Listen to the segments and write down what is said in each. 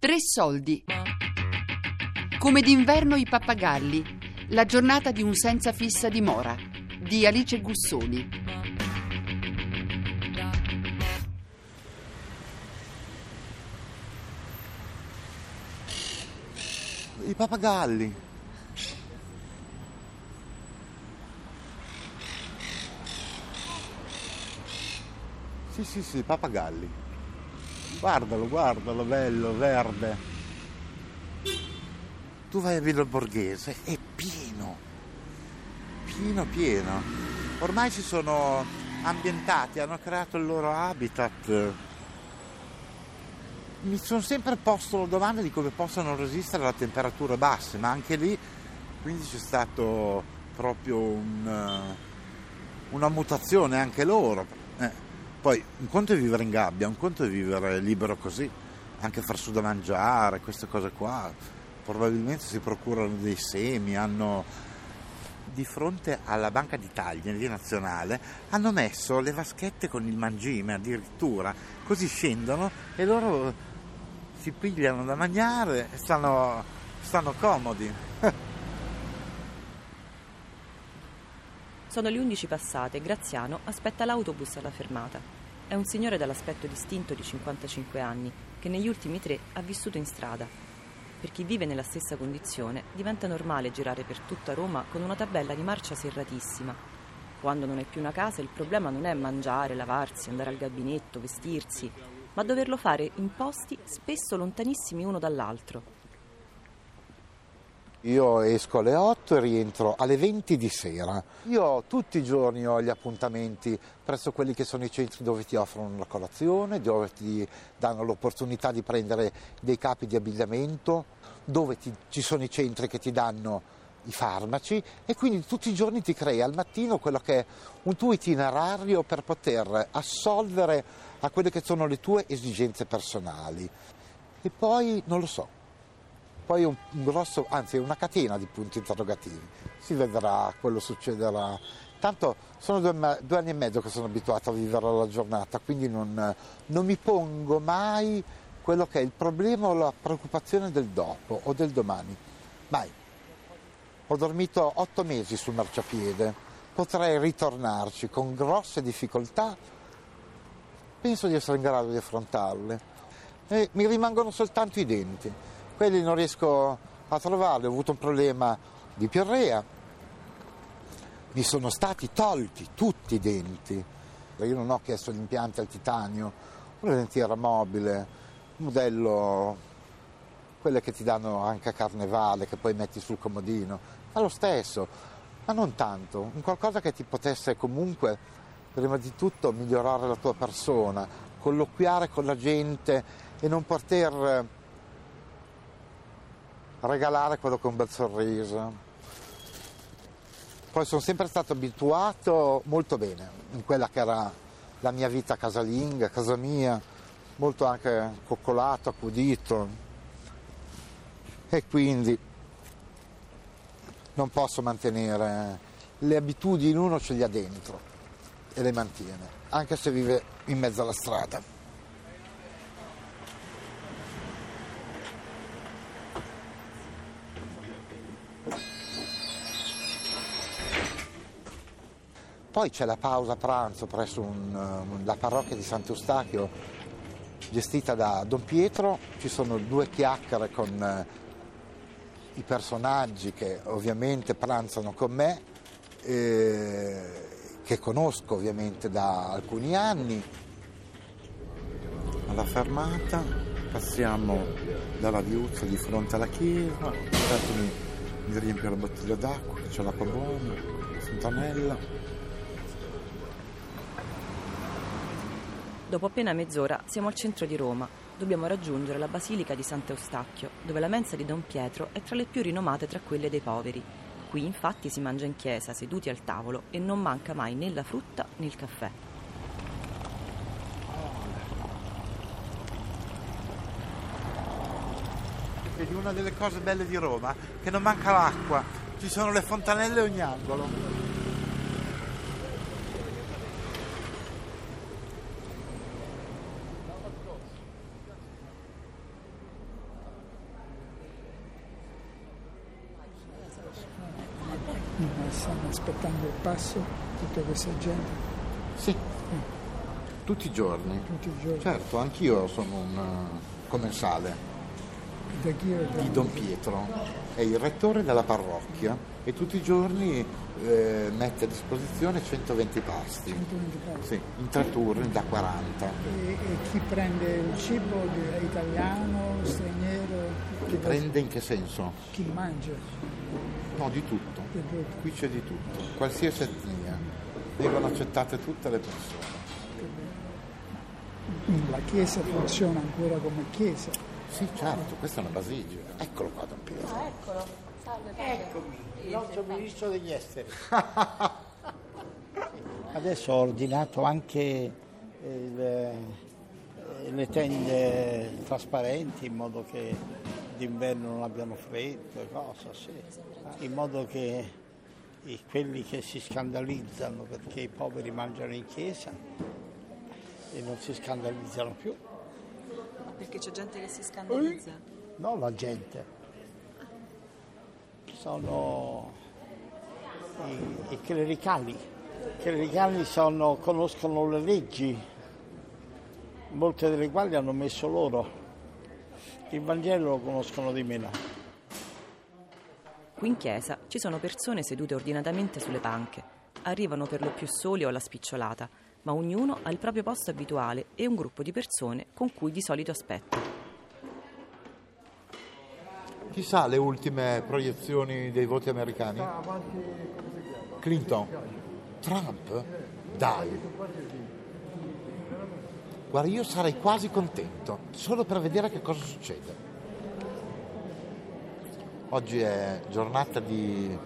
Tre soldi. Come d'inverno i pappagalli. La giornata di un senza fissa dimora. Di Alice Gussoni. I pappagalli. Sì, sì, sì, pappagalli. Guardalo, guardalo, bello, verde. Tu vai a Villa Borghese, è pieno, pieno, pieno. Ormai si sono ambientati, hanno creato il loro habitat. Mi sono sempre posto la domanda di come possano resistere a temperature basse, ma anche lì quindi c'è stato proprio un, una mutazione anche loro. Eh. Poi un conto è vivere in gabbia, un conto è vivere libero così, anche far su da mangiare, queste cose qua. Probabilmente si procurano dei semi, hanno di fronte alla Banca d'Italia, di nazionale, hanno messo le vaschette con il mangime addirittura, così scendono e loro si pigliano da mangiare e stanno, stanno comodi. Sono le 11 passate e Graziano aspetta l'autobus alla fermata. È un signore dall'aspetto distinto di 55 anni che negli ultimi tre ha vissuto in strada. Per chi vive nella stessa condizione diventa normale girare per tutta Roma con una tabella di marcia serratissima. Quando non hai più una casa il problema non è mangiare, lavarsi, andare al gabinetto, vestirsi, ma doverlo fare in posti spesso lontanissimi uno dall'altro. Io esco alle 8 e rientro alle 20 di sera. Io tutti i giorni ho gli appuntamenti presso quelli che sono i centri dove ti offrono la colazione, dove ti danno l'opportunità di prendere dei capi di abbigliamento, dove ti, ci sono i centri che ti danno i farmaci e quindi tutti i giorni ti crei al mattino quello che è un tuo itinerario per poter assolvere a quelle che sono le tue esigenze personali. E poi non lo so, poi un, grosso, anzi una catena di punti interrogativi. Si vedrà, quello succederà. Tanto sono due, due, anni e mezzo che sono abituato a vivere la giornata, quindi non, non mi pongo mai quello che è il problema o la preoccupazione del dopo o del domani. Mai. Ho dormito otto mesi sul marciapiede, potrei ritornarci con grosse difficoltà, penso di essere in grado di affrontarle. E mi rimangono soltanto i denti quelli non riesco a trovarli, ho avuto un problema di piorrea, mi sono stati tolti tutti i denti, io non ho chiesto gli impianti al titanio, una dentiera mobile, modello, quelle che ti danno anche a carnevale, che poi metti sul comodino, ma lo stesso, ma non tanto, un qualcosa che ti potesse comunque, prima di tutto, migliorare la tua persona, colloquiare con la gente e non poter regalare quello con un bel sorriso. Poi sono sempre stato abituato molto bene in quella che era la mia vita casalinga, casa mia, molto anche coccolato, accudito. E quindi non posso mantenere le abitudini, uno ce le ha dentro e le mantiene, anche se vive in mezzo alla strada. Poi c'è la pausa pranzo presso un, la parrocchia di Sant'Eustachio gestita da Don Pietro, ci sono due chiacchiere con eh, i personaggi che ovviamente pranzano con me, eh, che conosco ovviamente da alcuni anni. Alla fermata passiamo dalla viuzza di fronte alla chiesa, mi, riempio la bottiglia d'acqua, c'è l'acqua buona, la fontanella. Dopo appena mezz'ora siamo al centro di Roma. Dobbiamo raggiungere la Basilica di Sant'Eustachio, dove la mensa di Don Pietro è tra le più rinomate tra quelle dei poveri. Qui infatti si mangia in chiesa, seduti al tavolo, e non manca mai né la frutta né il caffè. Vedi una delle cose belle di Roma, che non manca l'acqua, ci sono le fontanelle a ogni angolo. Stanno aspettando il passo tutta questa gente? Sì, tutti i giorni. Tutti i giorni. Certo, anch'io sono un uh, commensale chi di Don Pietro, è il rettore della parrocchia e tutti i giorni eh, mette a disposizione 120 pasti. 120 passi. Sì, in tre turni da 40. E, e chi prende il cibo italiano, straniero? Chi, Prende in che senso? chi mangia? No, di tutto. Qui c'è di tutto, qualsiasi etnia. Vengono accettate tutte le persone. Quindi la chiesa funziona ancora come chiesa. Sì, certo, questa è una basilica. Eccolo qua, Don Pietro. il nostro ministro degli esteri. Adesso ho ordinato anche il- eh, le tende trasparenti in modo che d'inverno non abbiano freddo e cosa, sì. in modo che quelli che si scandalizzano perché i poveri mangiano in chiesa e non si scandalizzano più, Perché c'è gente che si scandalizza. non la gente. Sono i, i clericali. I clericali sono- conoscono le leggi, molte delle quali hanno messo loro. Il Vangelo lo conoscono di meno. Qui in chiesa ci sono persone sedute ordinatamente sulle panche. Arrivano per lo più soli o alla spicciolata, ma ognuno ha il proprio posto abituale e un gruppo di persone con cui di solito aspetta. Chissà le ultime proiezioni dei voti americani? Clinton? Trump? Dai. Guarda, io sarei quasi contento, solo per vedere che cosa succede. Oggi è giornata di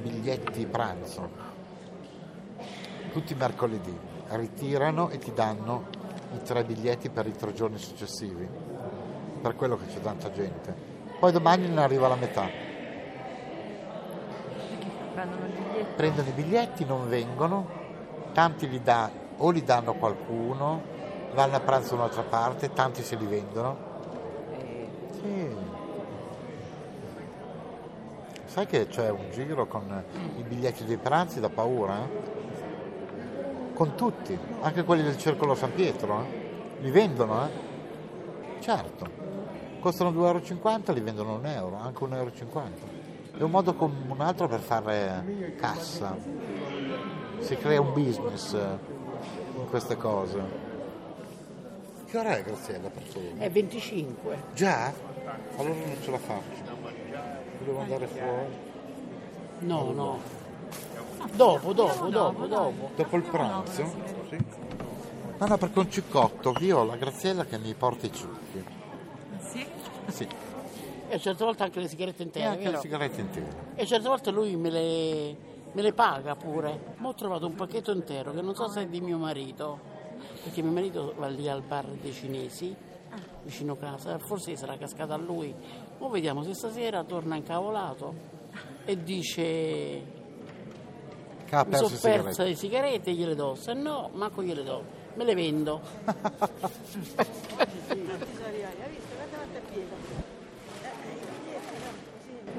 biglietti pranzo. Tutti i mercoledì ritirano e ti danno i tre biglietti per i tre giorni successivi. Per quello che c'è tanta gente. Poi domani ne arriva la metà. Prendono il biglietto. Prendono i biglietti, non vengono, tanti li dà, o li danno a qualcuno, vanno a pranzo da un'altra parte, tanti se li vendono. Sì. Sai che c'è un giro con i biglietti dei pranzi da paura? eh? Con tutti, anche quelli del Circolo San Pietro. eh? Li vendono, eh? Certo. Costano 2,50 euro, li vendono un euro, anche 1,50 euro. È un modo come un altro per fare cassa. Si crea un business eh, in queste cose. Che ora è Graziella per favore? È 25. Già? Allora non ce la faccio. Devo andare fuori. No, no. Dopo, dopo, dopo, dopo. Dopo il pranzo? Sì. No, no, perché un ciccotto, viola, Graziella che mi porta i ciuffi. Sì? Sì, E certe volte anche le sigarette e intere, anche le sigarette intere. E certe volte lui me le, me le paga pure. Ma ho trovato un pacchetto intero che non so se è di mio marito, perché mio marito va lì al bar dei cinesi, vicino casa, forse sarà cascata a lui. Ma vediamo se stasera torna incavolato e dice Che ha mi perso sono le persa sigarette. le sigarette e gliele do, se no manco gliele do, me le vendo.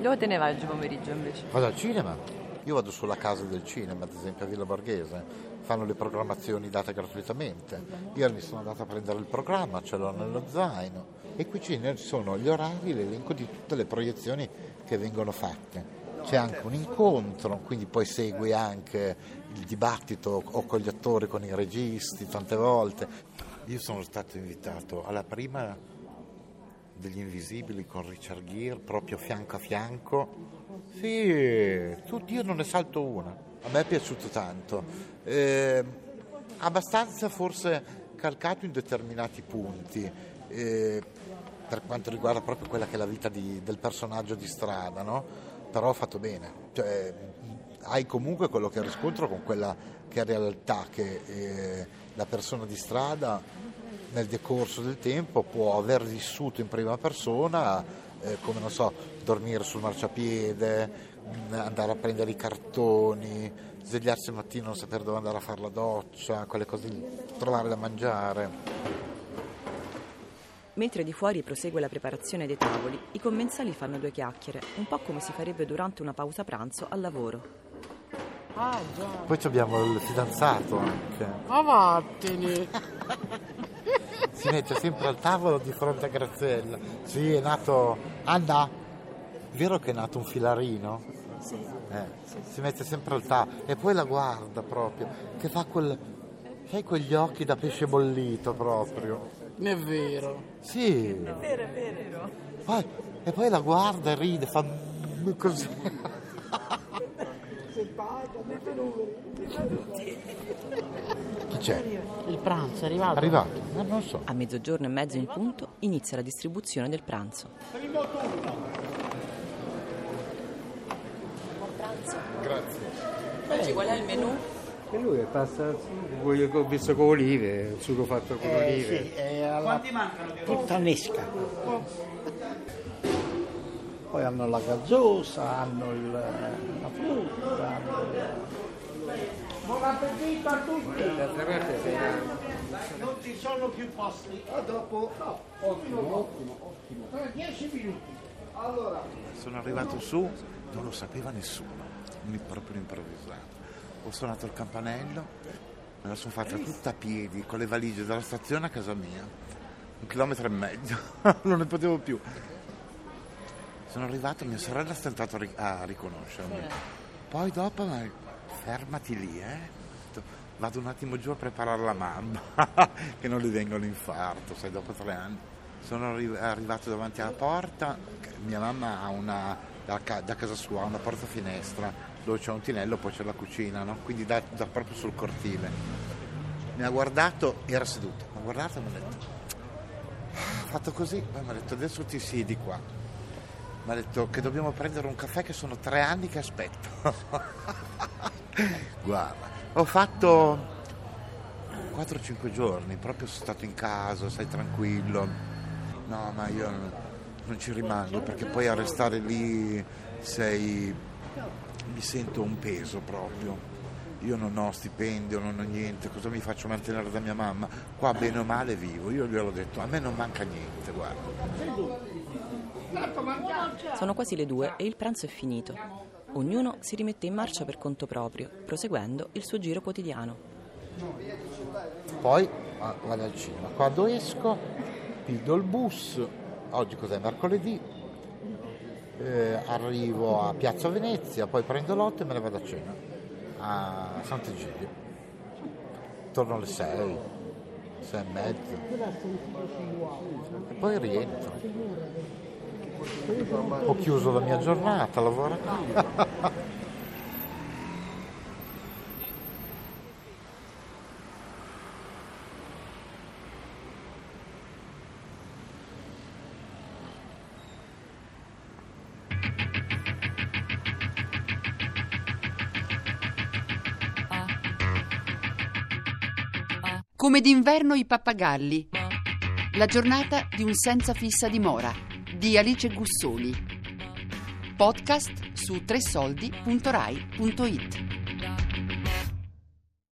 Dove te ne vai oggi pomeriggio invece? Vado al cinema. Io vado sulla casa del cinema, ad esempio a Villa Borghese, fanno le programmazioni date gratuitamente. Io mi sono andato a prendere il programma, ce l'ho nello zaino e qui ci sono gli orari, l'elenco di tutte le proiezioni che vengono fatte. C'è anche un incontro, quindi poi segui anche il dibattito o con gli attori, con i registi, tante volte. Io sono stato invitato alla prima degli Invisibili con Richard Gere proprio fianco a fianco. Sì, tutti, io non ne salto una. A me è piaciuto tanto. Eh, abbastanza forse calcato in determinati punti. eh, per quanto riguarda proprio quella che è la vita di- del personaggio di strada, no? Però fatto bene. Cioè, hai comunque quello che riscontro con quella che è realtà che eh, la persona di strada nel decorso del tempo può aver vissuto in prima persona eh, come non so, dormire sul marciapiede, mh, andare a prendere i cartoni, svegliarsi al mattino non sapere dove andare a fare la doccia, quelle cose lì, trovare da mangiare. Mentre di fuori prosegue la preparazione dei tavoli, i commensali fanno due chiacchiere, un po' come si farebbe durante una pausa pranzo al lavoro. Ah, già. Poi abbiamo il fidanzato anche. Ma vattene. Si mette sempre al tavolo di fronte a Graziella. Sì, è nato Anna. Vero che è nato un filarino? Sì. Si mette sempre al tavolo e poi la guarda proprio, che fa quel. Sai quegli occhi da pesce bollito proprio. È vero. Sì. È vero, è vero. Poi, e poi la guarda e ride, fa così. Chi c'è? Il pranzo è arrivato. Arrivato? Eh, non so. A mezzogiorno e mezzo in punto inizia la distribuzione del pranzo. Grazie. Oggi qual è il menù? E lui è pasta, quello che ho visto con olive, il sugo fatto con Eh, olive. sì, alla puttanesca. Poi hanno la gazzosa, hanno il- la frutta, hanno il... Buon appetito a tutti! Non ci sono più posti, a dopo. ottimo, ottimo, ottimo. 10 minuti. Allora, Sono arrivato su, non lo sapeva nessuno, mi proprio improvvisato. Ho suonato il campanello, me la sono fatta tutta a piedi, con le valigie dalla stazione a casa mia, un chilometro e mezzo, non ne potevo più. Sono arrivato, mia sorella ha stentato a riconoscermi. Poi dopo, ma fermati lì, eh. Vado un attimo giù a preparare la mamma, che non le venga l'infarto, sai, dopo tre anni. Sono arri- arrivato davanti alla porta, mia mamma ha una, da, ca- da casa sua una porta finestra, dove c'è un tinello, poi c'è la cucina, no? quindi da, da proprio sul cortile. Mi ha guardato, era seduto, mi ha guardato e mi ha detto, ha fatto così, poi mi ha detto adesso ti siedi qua. Mi ha detto che dobbiamo prendere un caffè che sono tre anni che aspetto. Guarda, ho fatto 4-5 giorni, proprio sono stato in casa, stai tranquillo. No, ma io non- non ci rimango perché poi a restare lì sei... mi sento un peso proprio. Io non ho stipendio, non ho niente, cosa mi faccio mantenere da mia mamma? Qua bene o male vivo, io gliel'ho detto, a me non manca niente, guarda. Sono quasi le due e il pranzo è finito. Ognuno si rimette in marcia per conto proprio, proseguendo il suo giro quotidiano. Poi vado al cinema. Quando esco, pido il bus. Oggi cos'è? Mercoledì. Eh, arrivo a Piazza Venezia, poi prendo l'otto e me ne vado a cena a Sant'Egidio. Torno alle 6, 6 e mezza. E poi rientro. Ho chiuso la mia giornata, lavoro. Come d'inverno i pappagalli. La giornata di un senza fissa dimora di Alice Gussoli. Podcast su tresoldi.rai.it.